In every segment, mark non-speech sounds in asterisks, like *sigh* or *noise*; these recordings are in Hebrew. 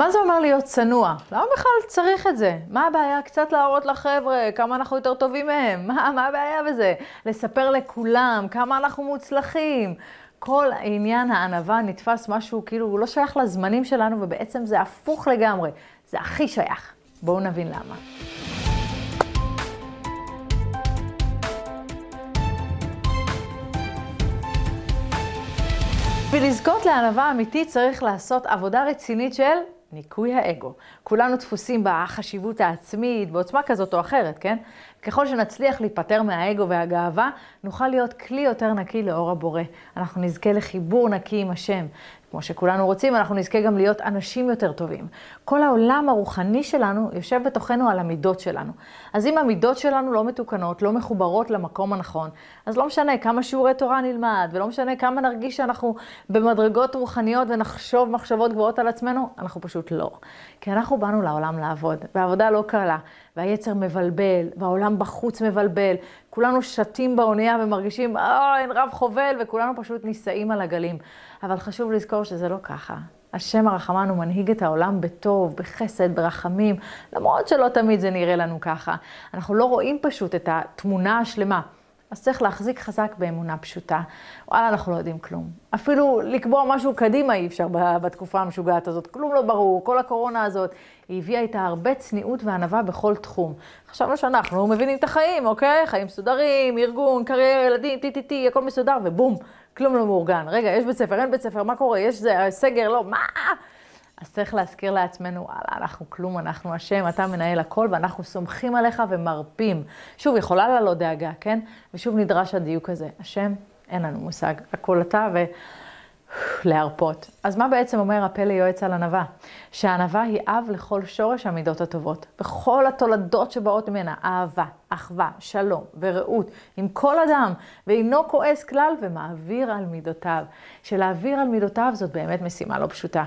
מה זה אומר להיות צנוע? למה בכלל צריך את זה? מה הבעיה קצת להראות לחבר'ה כמה אנחנו יותר טובים מהם? מה, מה הבעיה בזה? לספר לכולם כמה אנחנו מוצלחים. כל עניין הענווה נתפס משהו כאילו הוא לא שייך לזמנים שלנו, ובעצם זה הפוך לגמרי. זה הכי שייך. בואו נבין למה. בשביל לזכות לענווה אמיתית צריך לעשות עבודה רצינית של ניקוי האגו. כולנו דפוסים בחשיבות העצמית, בעוצמה כזאת או אחרת, כן? ככל שנצליח להיפטר מהאגו והגאווה, נוכל להיות כלי יותר נקי לאור הבורא. אנחנו נזכה לחיבור נקי עם השם. כמו שכולנו רוצים, אנחנו נזכה גם להיות אנשים יותר טובים. כל העולם הרוחני שלנו יושב בתוכנו על המידות שלנו. אז אם המידות שלנו לא מתוקנות, לא מחוברות למקום הנכון, אז לא משנה כמה שיעורי תורה נלמד, ולא משנה כמה נרגיש שאנחנו במדרגות רוחניות ונחשוב מחשבות גבוהות על עצמנו, אנחנו פשוט לא. כי אנחנו באנו לעולם לעבוד, והעבודה לא קלה, והיצר מבלבל, והעולם בחוץ מבלבל. כולנו שתים באונייה ומרגישים, אה, אין רב חובל, וכולנו פשוט נישאים על הגלים. אבל חשוב לזכור שזה לא ככה. השם הרחמן הוא מנהיג את העולם בטוב, בחסד, ברחמים, למרות שלא תמיד זה נראה לנו ככה. אנחנו לא רואים פשוט את התמונה השלמה. אז צריך להחזיק חזק באמונה פשוטה. וואלה, אנחנו לא יודעים כלום. אפילו לקבוע משהו קדימה אי אפשר בתקופה המשוגעת הזאת. כלום לא ברור. כל הקורונה הזאת, היא הביאה איתה הרבה צניעות וענווה בכל תחום. חשבנו שאנחנו מבינים את החיים, אוקיי? חיים מסודרים, ארגון, קריירה, ילדים, טי-טי-טי, הכל מסודר, ובום, כלום לא מאורגן. רגע, יש בית ספר, אין בית ספר, מה קורה? יש זה, סגר, לא, מה? אז צריך להזכיר לעצמנו, וואלה, אנחנו כלום, אנחנו השם, אתה מנהל הכל, ואנחנו סומכים עליך ומרפים. שוב, יכולה לעלות דאגה, כן? ושוב נדרש הדיוק הזה. השם, אין לנו מושג, הכל אתה ו... להרפות. אז מה בעצם אומר הפלא יועץ על ענווה? שהענווה היא אב לכל שורש המידות הטובות. בכל התולדות שבאות ממנה, אהבה, אחווה, שלום ורעות עם כל אדם, ואינו כועס כלל ומעביר על מידותיו. שלהעביר על מידותיו זאת באמת משימה לא פשוטה.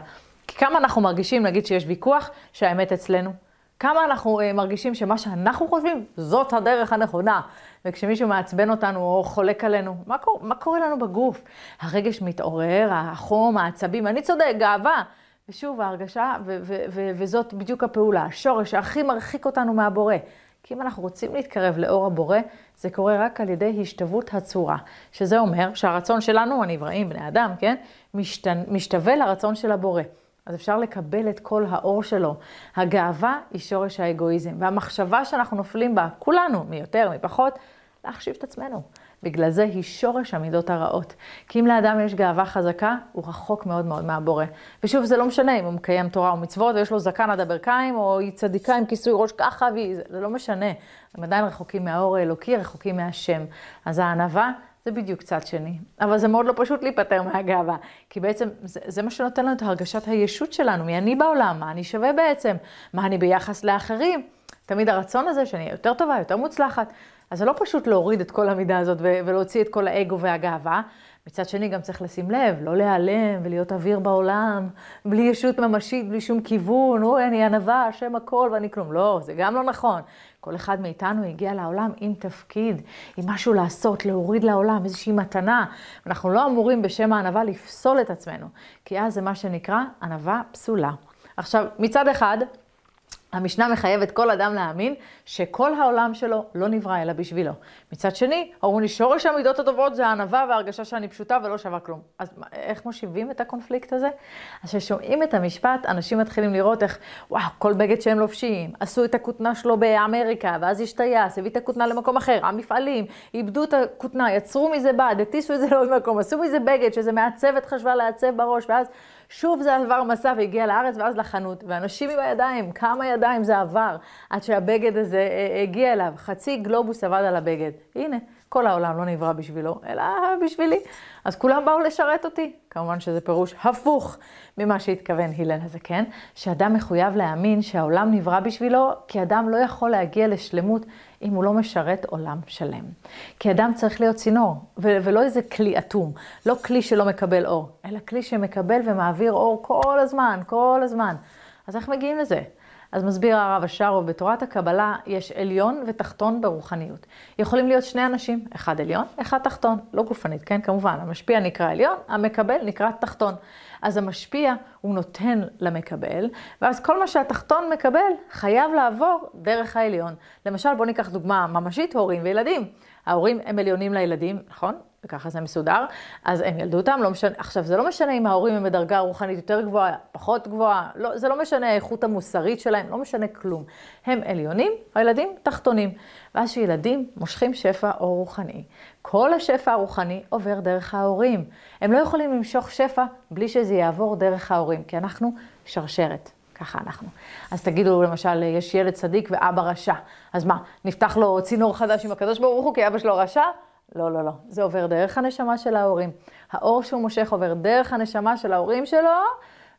כי כמה אנחנו מרגישים, נגיד שיש ויכוח, שהאמת אצלנו? כמה אנחנו uh, מרגישים שמה שאנחנו חושבים, זאת הדרך הנכונה. וכשמישהו מעצבן אותנו או חולק עלינו, מה, קור, מה קורה לנו בגוף? הרגש מתעורר, החום, העצבים, אני צודק, גאווה. ושוב, ההרגשה, ו- ו- ו- וזאת בדיוק הפעולה, השורש שהכי מרחיק אותנו מהבורא. כי אם אנחנו רוצים להתקרב לאור הבורא, זה קורה רק על ידי השתוות הצורה. שזה אומר שהרצון שלנו, הנבראים, בני אדם, כן? משתן, משתווה לרצון של הבורא. אז אפשר לקבל את כל האור שלו. הגאווה היא שורש האגואיזם, והמחשבה שאנחנו נופלים בה, כולנו, מי יותר, מי פחות, להחשיב את עצמנו. בגלל זה היא שורש המידות הרעות. כי אם לאדם יש גאווה חזקה, הוא רחוק מאוד מאוד מהבורא. ושוב, זה לא משנה אם הוא מקיים תורה ומצוות, ויש לו זקן עד הברכיים, או היא צדיקה עם כיסוי ראש ככה, והיא... זה לא משנה. הם עדיין רחוקים מהאור האלוקי, רחוקים מהשם. אז הענווה זה בדיוק צד שני. אבל זה מאוד לא פשוט להיפטר מהגאווה, כי בעצם זה, זה מה שנותן לנו את הרגשת הישות שלנו, מי אני בעולם, מה אני שווה בעצם, מה אני ביחס לאחרים. תמיד הרצון הזה שאני אהיה יותר טובה, יותר מוצלחת. אז זה לא פשוט להוריד את כל המידה הזאת ולהוציא את כל האגו והגאווה. מצד שני, גם צריך לשים לב, לא להיעלם ולהיות אוויר בעולם, בלי ישות ממשית, בלי שום כיוון, אוי, אני ענווה, השם הכל ואני כלום. לא, זה גם לא נכון. כל אחד מאיתנו הגיע לעולם עם תפקיד, עם משהו לעשות, להוריד לעולם, איזושהי מתנה. אנחנו לא אמורים בשם הענווה לפסול את עצמנו, כי אז זה מה שנקרא ענווה פסולה. עכשיו, מצד אחד, המשנה מחייבת כל אדם להאמין שכל העולם שלו לא נברא אלא בשבילו. מצד שני, אומרים לי, שורש המידות הטובות זה הענווה וההרגשה שאני פשוטה ולא שווה כלום. אז איך מושיבים את הקונפליקט הזה? אז כששומעים את המשפט, אנשים מתחילים לראות איך, וואו, כל בגד שהם לובשים, עשו את הכותנה שלו באמריקה, ואז יש טייס, הביא את הכותנה למקום אחר, המפעלים, איבדו את הכותנה, יצרו מזה בד, הטיסו את זה לעוד מקום, עשו מזה בגד שזה מעצבת חשבה לעצב בראש, ואז שוב זה עבר מסע והגיע לארץ ואז לחנות, ואנשים עם הידיים, כמה ידיים זה עבר עד שהבגד הזה אה, אה, הגיע אליו. חצי גלובוס עבד על הבגד. הנה, כל העולם לא נברא בשבילו, אלא בשבילי. אז כולם באו לשרת אותי. כמובן שזה פירוש הפוך ממה שהתכוון הלל הזקן, שאדם מחויב להאמין שהעולם נברא בשבילו, כי אדם לא יכול להגיע לשלמות אם הוא לא משרת עולם שלם. כי אדם צריך להיות צינור, ולא איזה כלי אטום, לא כלי שלא מקבל אור, אלא כלי שמקבל ומעביר אור כל הזמן, כל הזמן. אז איך מגיעים לזה? אז מסביר הרב השארוב, בתורת הקבלה יש עליון ותחתון ברוחניות. יכולים להיות שני אנשים, אחד עליון, אחד תחתון, לא גופנית, כן, כמובן, המשפיע נקרא עליון, המקבל נקרא תחתון. אז המשפיע הוא נותן למקבל, ואז כל מה שהתחתון מקבל חייב לעבור דרך העליון. למשל, בואו ניקח דוגמה ממשית, הורים וילדים. ההורים הם עליונים לילדים, נכון? וככה זה מסודר, אז הם ילדו אותם, לא משנה, עכשיו זה לא משנה אם ההורים הם בדרגה רוחנית יותר גבוהה, פחות גבוהה, לא, זה לא משנה האיכות המוסרית שלהם, לא משנה כלום. הם עליונים, הילדים תחתונים. ואז שילדים מושכים שפע או רוחני, כל השפע הרוחני עובר דרך ההורים. הם לא יכולים למשוך שפע בלי שזה יעבור דרך ההורים, כי אנחנו שרשרת. ככה אנחנו. אז תגידו, למשל, יש ילד צדיק ואבא רשע. אז מה, נפתח לו צינור חדש עם הקדוש ברוך הוא כי אבא שלו רשע? לא, לא, לא. זה עובר דרך הנשמה של ההורים. האור שהוא מושך עובר דרך הנשמה של ההורים שלו,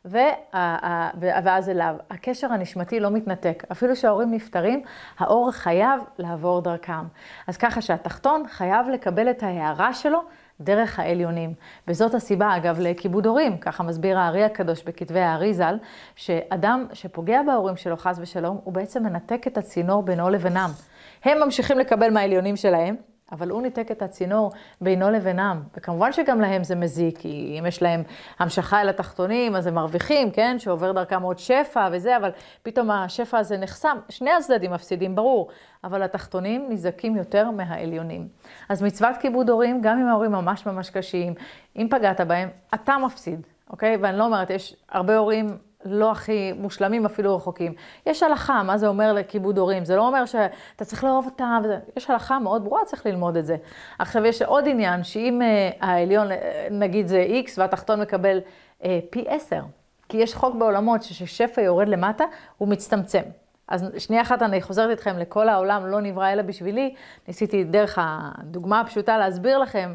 ואז אליו. הקשר הנשמתי לא מתנתק. אפילו שההורים נפטרים, האור חייב לעבור דרכם. אז ככה שהתחתון חייב לקבל את ההערה שלו דרך העליונים. וזאת הסיבה, אגב, לכיבוד הורים. ככה מסביר הארי הקדוש בכתבי הארי ז"ל, שאדם שפוגע בהורים שלו, חס ושלום, הוא בעצם מנתק את הצינור בינו לבינם. הם ממשיכים לקבל מהעליונים שלהם, אבל הוא ניתק את הצינור בינו לבינם. וכמובן שגם להם זה מזיק, כי אם יש להם המשכה אל התחתונים, אז הם מרוויחים, כן? שעובר דרכם עוד שפע וזה, אבל פתאום השפע הזה נחסם. שני הצדדים מפסידים, ברור, אבל התחתונים נזקים יותר מהעליונים. אז מצוות כיבוד הורים, גם אם ההורים ממש ממש קשים, אם פגעת בהם, אתה מפסיד, אוקיי? ואני לא אומרת, יש הרבה הורים לא הכי מושלמים, אפילו רחוקים. יש הלכה, מה זה אומר לכיבוד הורים? זה לא אומר שאתה צריך לאהוב אותם. יש הלכה מאוד ברורה, צריך ללמוד את זה. עכשיו, יש עוד עניין, שאם uh, העליון, אה, נגיד זה X, והתחתון מקבל uh, פי 10, כי יש חוק בעולמות שכששפע יורד למטה, הוא מצטמצם. אז שנייה אחת אני חוזרת איתכם לכל העולם לא נברא אלא בשבילי. ניסיתי דרך הדוגמה הפשוטה להסביר לכם,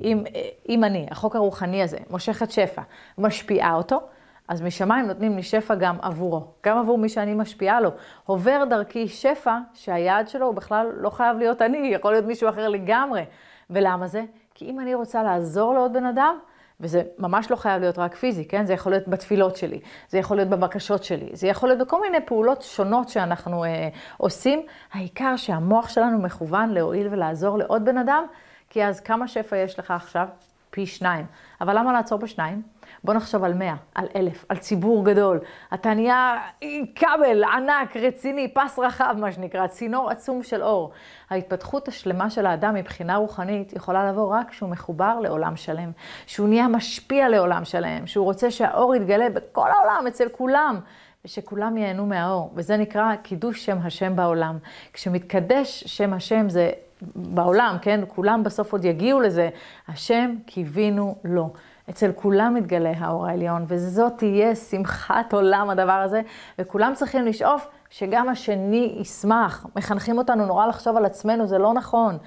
אם, אם אני, החוק הרוחני הזה, מושכת שפע, משפיעה אותו, אז משמיים נותנים לי שפע גם עבורו, גם עבור מי שאני משפיעה לו. עובר דרכי שפע שהיעד שלו הוא בכלל לא חייב להיות אני, *laughs* יכול להיות מישהו אחר לגמרי. ולמה זה? כי אם אני רוצה לעזור לעוד בן אדם, וזה ממש לא חייב להיות רק פיזי, כן? זה יכול להיות בתפילות שלי, זה יכול להיות בבקשות שלי, זה יכול להיות בכל מיני פעולות שונות שאנחנו אה, עושים. העיקר שהמוח שלנו מכוון להועיל ולעזור לעוד בן אדם, כי אז כמה שפע יש לך עכשיו? פי שניים. אבל למה לעצור בשניים? בוא נחשוב על מאה, על אלף, על ציבור גדול. אתה נהיה כבל ענק, רציני, פס רחב, מה שנקרא, צינור עצום של אור. ההתפתחות השלמה של האדם מבחינה רוחנית יכולה לבוא רק כשהוא מחובר לעולם שלם. שהוא נהיה משפיע לעולם שלם, שהוא רוצה שהאור יתגלה בכל העולם, אצל כולם. ושכולם ייהנו מהאור, וזה נקרא קידוש שם השם בעולם. כשמתקדש שם השם זה בעולם, כן? כולם בסוף עוד יגיעו לזה, השם קיווינו לו. אצל כולם מתגלה האור העליון, וזאת תהיה שמחת עולם הדבר הזה, וכולם צריכים לשאוף שגם השני ישמח. מחנכים אותנו נורא לחשוב על עצמנו, זה לא נכון.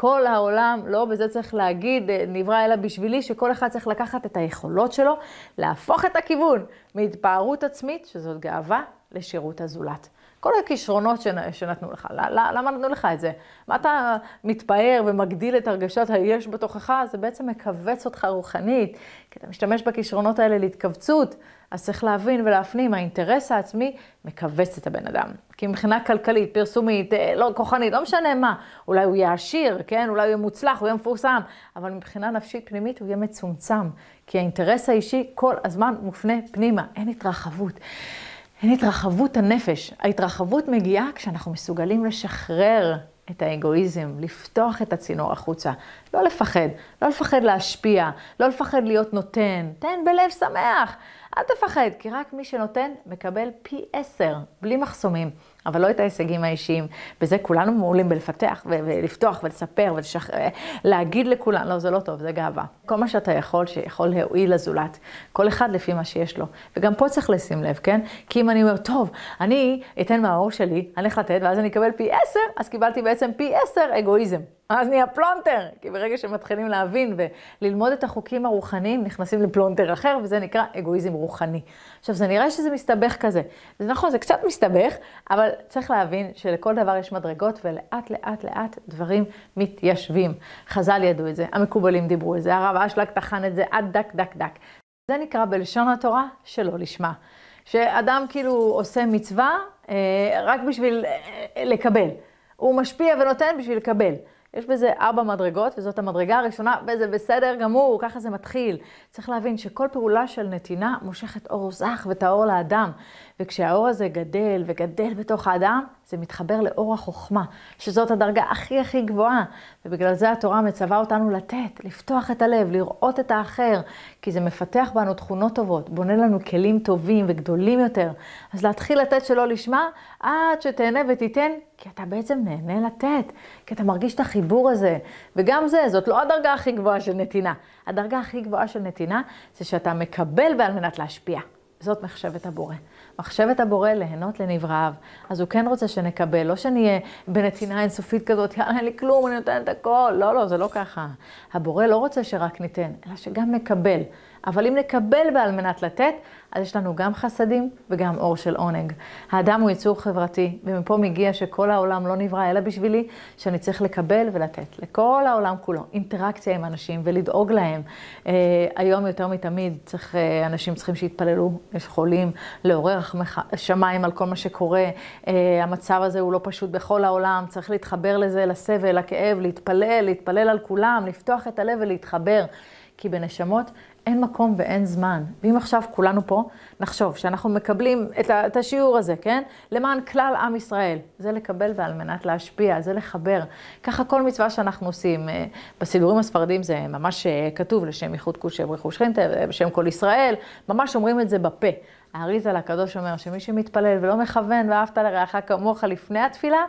כל העולם, לא בזה צריך להגיד, נברא אלא בשבילי, שכל אחד צריך לקחת את היכולות שלו, להפוך את הכיוון מהתפארות עצמית, שזאת גאווה, לשירות הזולת. כל הכישרונות שנתנו לך, למה נתנו לך את זה? מה אתה מתפאר ומגדיל את הרגשות היש בתוכך? זה בעצם מכווץ אותך רוחנית, כי אתה משתמש בכישרונות האלה להתכווצות, אז צריך להבין ולהפנים, האינטרס העצמי מכווץ את הבן אדם. כי מבחינה כלכלית, פרסומית, אה, לא, כוחנית, לא משנה מה, אולי הוא יהיה עשיר, כן? אולי הוא יהיה מוצלח, הוא יהיה מפורסם, אבל מבחינה נפשית פנימית הוא יהיה מצומצם, כי האינטרס האישי כל הזמן מופנה פנימה, אין התרחבות. אין התרחבות הנפש. ההתרחבות מגיעה כשאנחנו מסוגלים לשחרר את האגואיזם, לפתוח את הצינור החוצה. לא לפחד, לא לפחד להשפיע, לא לפחד להיות נותן. תן בלב שמח. אל תפחד, כי רק מי שנותן מקבל פי עשר, בלי מחסומים. אבל לא את ההישגים האישיים. בזה כולנו מעולים בלפתח ולפתוח ולספר ולהגיד לכולם, לא, זה לא טוב, זה גאווה. כל מה שאתה יכול, שיכול להועיל לזולת. כל אחד לפי מה שיש לו. וגם פה צריך לשים לב, כן? כי אם אני אומר, טוב, אני אתן מהאור שלי, אני הולך לתת, ואז אני אקבל פי עשר, אז קיבלתי בעצם פי עשר אגואיזם. אז נהיה פלונטר, כי ברגע שמתחילים להבין וללמוד את החוקים הרוחניים, נכנסים לפלונטר אחר, וזה נקרא אגואיזם רוחני. עכשיו, זה נראה שזה מסתבך כזה. זה נכון, זה קצת מסתבך, אבל צריך להבין שלכל דבר יש מדרגות, ולאט לאט לאט דברים מתיישבים. חז"ל ידעו את זה, המקובלים דיברו את זה, הרב אשלג טחן את זה עד דק דק דק. זה נקרא בלשון התורה שלא לשמה. שאדם כאילו עושה מצווה אה, רק בשביל אה, לקבל. הוא משפיע ונותן בשביל לקבל. יש בזה ארבע מדרגות, וזאת המדרגה הראשונה, וזה בסדר גמור, ככה זה מתחיל. צריך להבין שכל פעולה של נתינה מושכת אור זך וטהור לאדם. וכשהאור הזה גדל וגדל בתוך האדם, זה מתחבר לאור החוכמה, שזאת הדרגה הכי הכי גבוהה. ובגלל זה התורה מצווה אותנו לתת, לפתוח את הלב, לראות את האחר, כי זה מפתח בנו תכונות טובות, בונה לנו כלים טובים וגדולים יותר. אז להתחיל לתת שלא לשמה, עד שתהנה ותיתן, כי אתה בעצם נהנה לתת, כי אתה מרגיש את החיבור הזה. וגם זה, זאת לא הדרגה הכי גבוהה של נתינה. הדרגה הכי גבוהה של נתינה זה שאתה מקבל ועל מנת להשפיע. זאת מחשבת הבורא. מחשבת הבורא ליהנות לנבראיו. אז הוא כן רוצה שנקבל, לא שנהיה בנתינה אינסופית כזאת, יאללה, אין לי כלום, אני נותנת הכל. לא, לא, זה לא ככה. הבורא לא רוצה שרק ניתן, אלא שגם נקבל. אבל אם נקבל ועל מנת לתת, אז יש לנו גם חסדים וגם אור של עונג. האדם הוא יצור חברתי, ומפה מגיע שכל העולם לא נברא אלא בשבילי, שאני צריך לקבל ולתת. לכל העולם כולו, אינטראקציה עם אנשים ולדאוג להם. אה, היום יותר מתמיד צריך, אה, אנשים צריכים שיתפללו, יש חולים, לעורר שמיים על כל מה שקורה. אה, המצב הזה הוא לא פשוט בכל העולם, צריך להתחבר לזה, לסבל, לכאב, להתפלל, להתפלל על כולם, לפתוח את הלב ולהתחבר. כי בנשמות אין מקום ואין זמן. ואם עכשיו כולנו פה, נחשוב שאנחנו מקבלים את השיעור הזה, כן? למען כלל עם ישראל. זה לקבל ועל מנת להשפיע, זה לחבר. ככה כל מצווה שאנחנו עושים. אה, בסידורים הספרדים זה ממש אה, כתוב לשם ייחוד קודשי ברכוש חינטה, בשם כל ישראל, ממש אומרים את זה בפה. האריזה לקדוש אומר שמי שמתפלל ולא מכוון ואהבת לרעך כמוך לפני התפילה,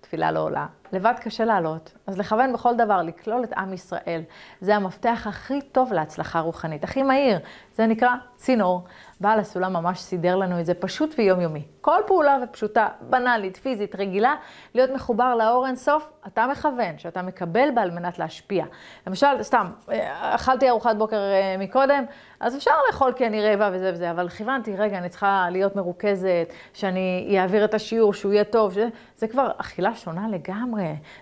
תפילה לא עולה. לבד קשה לעלות, אז לכוון בכל דבר, לכלול את עם ישראל. זה המפתח הכי טוב להצלחה רוחנית, הכי מהיר. זה נקרא צינור. בעל הסולם ממש סידר לנו את זה פשוט ויומיומי. כל פעולה ופשוטה, בנאלית, פיזית, רגילה, להיות מחובר לאור אינסוף, אתה מכוון, שאתה מקבל בה על מנת להשפיע. למשל, סתם, אכלתי ארוחת בוקר אה, מקודם, אז אפשר לאכול כי אני רעבה וזה וזה, אבל כיוונתי, רגע, אני צריכה להיות מרוכזת, שאני אעביר את השיעור, שהוא יהיה טוב, שזה, זה כבר אכילה שונה לגמרי.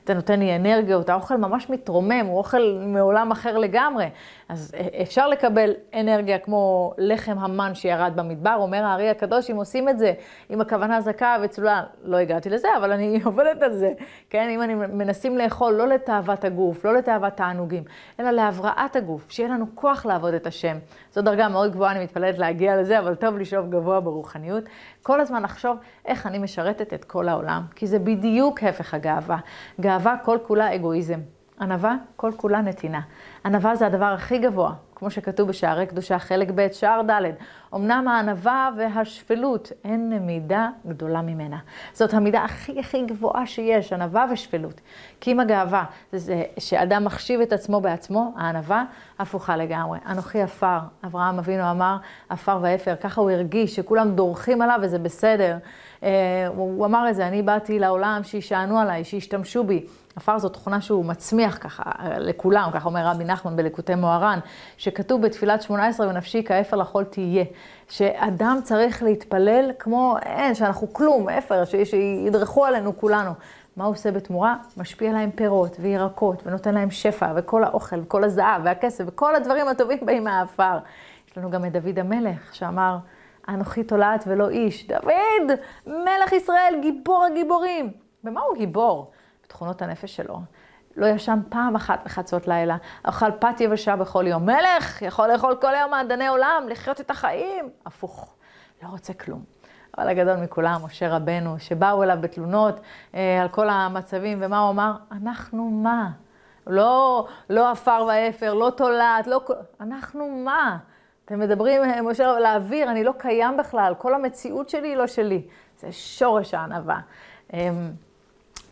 זה נותן לי אנרגיות, האוכל ממש מתרומם, הוא אוכל מעולם אחר לגמרי. אז אפשר לקבל אנרגיה כמו לחם המן שירד במדבר, אומר הארי הקדוש, אם עושים את זה עם הכוונה זכה וצלולה, לא הגעתי לזה, אבל אני *laughs* עובדת על זה, כן? אם אני מנסים לאכול לא לתאוות הגוף, לא לתאוות תענוגים, אלא להבראת הגוף, שיהיה לנו כוח לעבוד את השם. זו דרגה מאוד גבוהה, אני מתפללת להגיע לזה, אבל טוב לשאוף גבוה ברוחניות. כל הזמן לחשוב איך אני משרתת את כל העולם, כי זה בדיוק הפך הגאווה. גאווה כל כולה אגואיזם. ענווה, כל כולה נתינה. ענווה זה הדבר הכי גבוה, כמו שכתוב בשערי קדושה, חלק ב', שער ד'. אמנם הענווה והשפלות, אין מידה גדולה ממנה. זאת המידה הכי הכי גבוהה שיש, ענווה ושפלות. כי אם הגאווה זה שאדם מחשיב את עצמו בעצמו, הענווה הפוכה לגמרי. אנוכי עפר, אברהם אבינו אמר, עפר ואפר, ככה הוא הרגיש, שכולם דורכים עליו וזה בסדר. אה, הוא אמר את זה, אני באתי לעולם שישענו עליי, שישתמשו בי. עפר זו תכונה שהוא מצמיח ככה לכולם, ככה אומר רבי נחמן בלקוטי מוהר"ן, שכתוב בתפילת שמונה עשרה ונפשי כאפר לכל תהיה. שאדם צריך להתפלל כמו אין, שאנחנו כלום, אפר, שידרכו עלינו כולנו. מה הוא עושה בתמורה? משפיע להם פירות וירקות, ונותן להם שפע, וכל האוכל, וכל הזהב, והכסף, וכל הדברים הטובים באים מהעפר. יש לנו גם את דוד המלך, שאמר, אנוכי תולעת ולא איש. דוד, מלך ישראל, גיבור הגיבורים. במה הוא גיבור? בתכונות הנפש שלו. לא ישן פעם אחת בחצות לילה, אכל פת יבשה בכל יום. מלך, יכול לאכול כל היום מעדני עולם, לחיות את החיים. הפוך, לא רוצה כלום. אבל הגדול מכולם, משה רבנו, שבאו אליו בתלונות אה, על כל המצבים, ומה הוא אמר? אנחנו מה? לא, לא עפר ואפר, לא תולעת, לא... אנחנו מה? אתם מדברים, אה, משה, לאוויר, אני לא קיים בכלל, כל המציאות שלי היא לא שלי. זה שורש הענווה. אמ,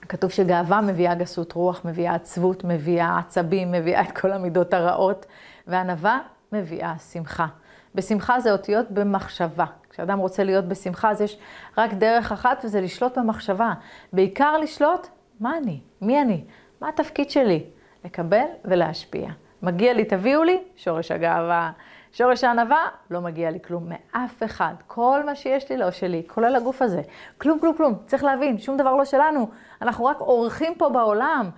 כתוב שגאווה מביאה גסות רוח, מביאה עצבות, מביאה עצבים, מביאה את כל המידות הרעות, וענווה מביאה שמחה. בשמחה זה אותיות במחשבה. כשאדם רוצה להיות בשמחה, אז יש רק דרך אחת, וזה לשלוט במחשבה. בעיקר לשלוט, מה אני? מי אני? מה התפקיד שלי? לקבל ולהשפיע. מגיע לי, תביאו לי, שורש הגאווה. שורש הענווה, לא מגיע לי כלום מאף אחד. כל מה שיש לי לא שלי, כולל הגוף הזה. כלום, כלום, כלום. צריך להבין, שום דבר לא שלנו. אנחנו רק אורחים פה בעולם.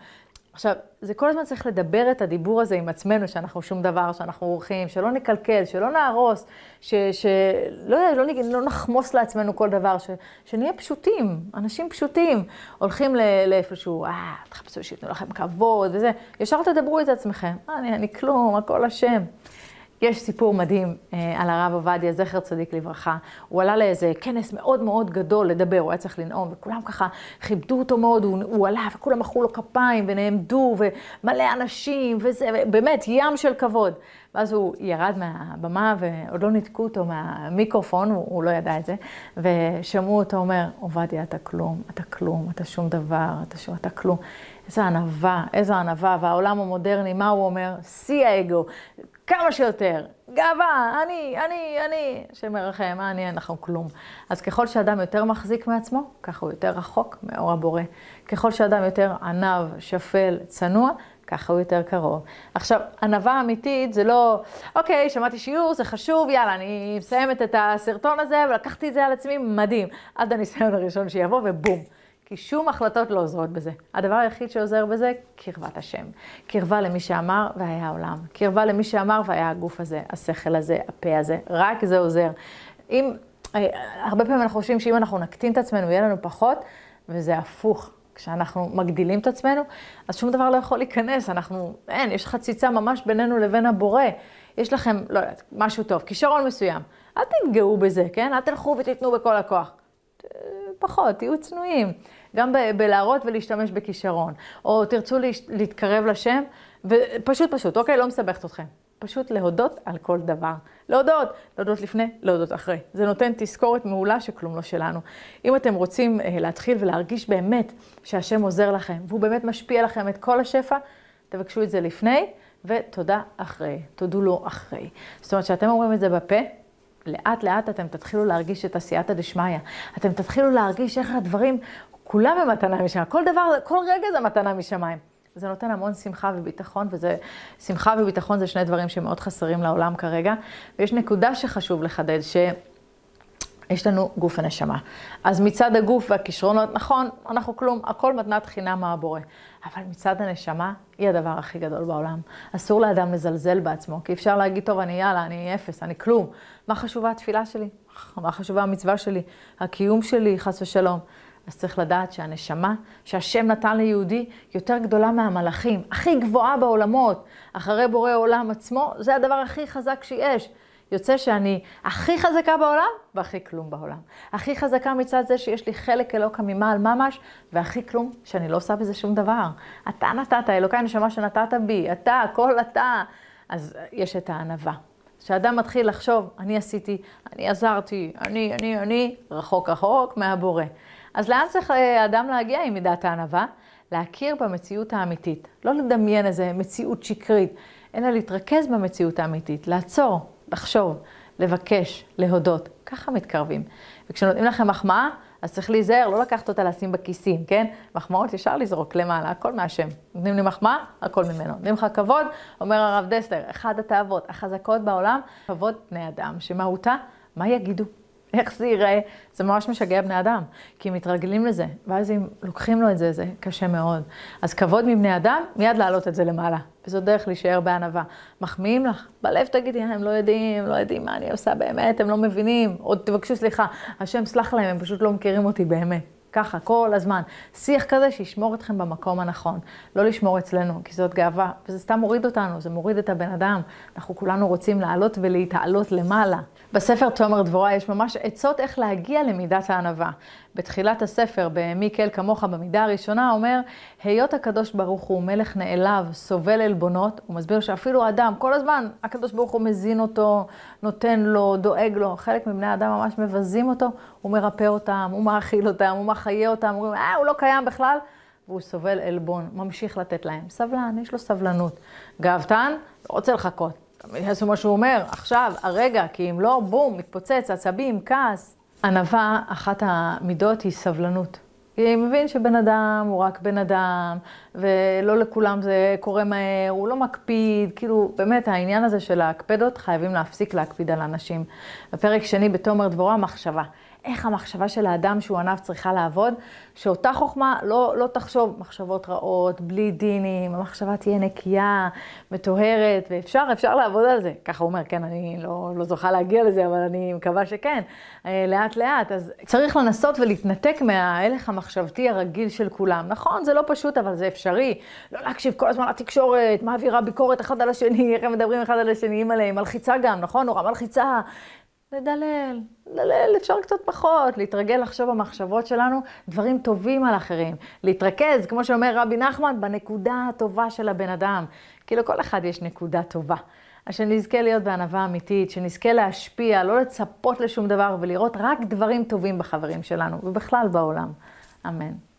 עכשיו, זה כל הזמן צריך לדבר את הדיבור הזה עם עצמנו, שאנחנו שום דבר, שאנחנו אורחים, שלא נקלקל, שלא נהרוס, שלא לא, לא, לא נחמוס לעצמנו כל דבר, ש, שנהיה פשוטים, אנשים פשוטים. הולכים לאיפשהו, אה, תחפשו שייתנו לכם כבוד וזה, ישר תדברו את עצמכם, אני, אני כלום, הכל השם. יש סיפור מדהים אה, על הרב עובדיה, זכר צדיק לברכה. הוא עלה לאיזה כנס מאוד מאוד גדול לדבר, הוא היה צריך לנאום, וכולם ככה כיבדו אותו מאוד, הוא, הוא עלה וכולם מחאו לו כפיים ונעמדו, ומלא אנשים, וזה, באמת, ים של כבוד. ואז הוא ירד מהבמה ועוד לא ניתקו אותו מהמיקרופון, הוא, הוא לא ידע את זה, ושמעו אותו אומר, עובדיה, אתה כלום, אתה כלום, אתה שום דבר, אתה שום, אתה כלום. איזה ענווה, איזו ענווה, והעולם המודרני, מה הוא אומר? שיא האגו, כמה שיותר, גאווה, אני, אני, אני, שמרחם, אני, אנחנו כלום. אז ככל שאדם יותר מחזיק מעצמו, ככה הוא יותר רחוק מאור הבורא. ככל שאדם יותר ענב, שפל, צנוע, ככה הוא יותר קרוב. עכשיו, ענווה אמיתית זה לא, אוקיי, שמעתי שיעור, זה חשוב, יאללה, אני מסיימת את הסרטון הזה ולקחתי את זה על עצמי, מדהים. עד הניסיון הראשון שיבוא ובום. כי שום החלטות לא עוזרות בזה. הדבר היחיד שעוזר בזה, קרבת השם. קרבה למי שאמר והיה העולם. קרבה למי שאמר והיה הגוף הזה, השכל הזה, הפה הזה. רק זה עוזר. אם, אה, הרבה פעמים אנחנו חושבים שאם אנחנו נקטין את עצמנו, יהיה לנו פחות, וזה הפוך. כשאנחנו מגדילים את עצמנו, אז שום דבר לא יכול להיכנס. אנחנו, אין, יש חציצה ממש בינינו לבין הבורא. יש לכם, לא יודעת, משהו טוב, כישרון מסוים. אל תתגאו בזה, כן? אל תלכו ותיתנו בכל הכוח. פחות, תהיו צנועים. גם בלהראות ולהשתמש בכישרון. או תרצו להתקרב לשם, ופשוט פשוט, אוקיי, לא מסבכת אתכם. פשוט להודות על כל דבר. להודות, להודות לפני, להודות אחרי. זה נותן תזכורת מעולה שכלום לא שלנו. אם אתם רוצים אה, להתחיל ולהרגיש באמת שהשם עוזר לכם, והוא באמת משפיע לכם את כל השפע, תבקשו את זה לפני, ותודה אחרי. תודו לו אחרי. זאת אומרת, שאתם אומרים את זה בפה, לאט לאט אתם תתחילו להרגיש את עשייתא דשמיא. אתם תתחילו להרגיש איך הדברים, כולם הם מתנה משמיים. כל דבר, כל רגע זה מתנה משמיים. זה נותן המון שמחה וביטחון, וזה, שמחה וביטחון זה שני דברים שמאוד חסרים לעולם כרגע. ויש נקודה שחשוב לחדד, ש... יש לנו גוף ונשמה. אז מצד הגוף והכישרונות, נכון, אנחנו כלום, הכל מתנת חינם מהבורא. אבל מצד הנשמה, היא הדבר הכי גדול בעולם. אסור לאדם לזלזל בעצמו, כי אפשר להגיד, טוב, אני יאללה, אני אפס, אני כלום. מה חשובה התפילה שלי? מה חשובה המצווה שלי? הקיום שלי, חס ושלום. אז צריך לדעת שהנשמה שהשם נתן ליהודי יותר גדולה מהמלאכים, הכי גבוהה בעולמות, אחרי בורא עולם עצמו, זה הדבר הכי חזק שיש. יוצא שאני הכי חזקה בעולם והכי כלום בעולם. הכי חזקה מצד זה שיש לי חלק אלוקא ממעל ממש, והכי כלום שאני לא עושה בזה שום דבר. אתה נתת, אלוקי הנשמה שנתת בי, אתה, הכל אתה. אז יש את הענווה. כשאדם מתחיל לחשוב, אני עשיתי, אני עזרתי, אני, אני, אני, רחוק רחוק מהבורא. אז לאן צריך אה, אדם להגיע עם מידת הענווה? להכיר במציאות האמיתית. לא לדמיין איזה מציאות שקרית, אלא להתרכז במציאות האמיתית, לעצור, לחשוב, לבקש, להודות. ככה מתקרבים. וכשנותנים לכם מחמאה, אז צריך להיזהר, לא לקחת אותה לשים בכיסים, כן? מחמאות ישר לזרוק למעלה, הכל מהשם. נותנים לי מחמאה, הכל ממנו. נותנים לך כבוד, אומר הרב דסטר, אחד התאוות החזקות בעולם, כבוד בני אדם, שמהותה, מה יגידו? איך זה ייראה? זה ממש משגע בני אדם, כי הם מתרגלים לזה, ואז אם לוקחים לו את זה, זה קשה מאוד. אז כבוד מבני אדם, מיד להעלות את זה למעלה. וזו דרך להישאר בענווה. מחמיאים לך, בלב תגידי, הם לא יודעים, לא יודעים מה אני עושה באמת, הם לא מבינים, עוד תבקשו סליחה, השם סלח להם, הם פשוט לא מכירים אותי באמת. ככה, כל הזמן. שיח כזה שישמור אתכם במקום הנכון. לא לשמור אצלנו, כי זאת גאווה, וזה סתם מוריד אותנו, זה מוריד את הבן אדם. אנחנו כולנו רוצים לעלות ולהתעלות למעלה. בספר תומר דבורה יש ממש עצות איך להגיע למידת הענווה. בתחילת הספר, במי כל כמוך במידה הראשונה, אומר, היות הקדוש ברוך הוא מלך נעלב, סובל עלבונות, הוא מסביר שאפילו האדם, כל הזמן הקדוש ברוך הוא מזין אותו, נותן לו, דואג לו. חלק מבני האדם ממש מבזים אותו, הוא מרפא אותם, הוא מאכיל אותם, הוא מחיה אותם, אומרים, אה, הוא לא קיים בכלל. והוא סובל עלבון, ממשיך לתת להם. סבלן, יש לו סבלנות. גאוותן, לא רוצה לחכות. יעשו מה שהוא אומר, עכשיו, הרגע, כי אם לא, בום, מתפוצץ, עצבים, כעס. ענווה, אחת המידות היא סבלנות. כי מבין שבן אדם הוא רק בן אדם, ולא לכולם זה קורה מהר, הוא לא מקפיד, כאילו, באמת, העניין הזה של להקפד חייבים להפסיק להקפיד על אנשים. בפרק שני בתומר דבורה, מחשבה. איך המחשבה של האדם שהוא ענב צריכה לעבוד, שאותה חוכמה לא, לא תחשוב מחשבות רעות, בלי דינים, המחשבה תהיה נקייה, מטוהרת, ואפשר, אפשר לעבוד על זה. ככה הוא אומר, כן, אני לא, לא זוכה להגיע לזה, אבל אני מקווה שכן, אה, לאט לאט. אז צריך לנסות ולהתנתק מההלך המחשבתי הרגיל של כולם. נכון, זה לא פשוט, אבל זה אפשרי. לא להקשיב כל הזמן לתקשורת, מעבירה ביקורת אחד על השני, איך הם מדברים אחד על השני, אימא'לה, מלחיצה גם, נכון? נורא מלחיצה. לדלל, לדלל, אפשר קצת פחות, להתרגל לחשוב במחשבות שלנו דברים טובים על אחרים. להתרכז, כמו שאומר רבי נחמן, בנקודה הטובה של הבן אדם. כי לכל אחד יש נקודה טובה. אז שנזכה להיות בענווה אמיתית, שנזכה להשפיע, לא לצפות לשום דבר ולראות רק דברים טובים בחברים שלנו, ובכלל בעולם. אמן.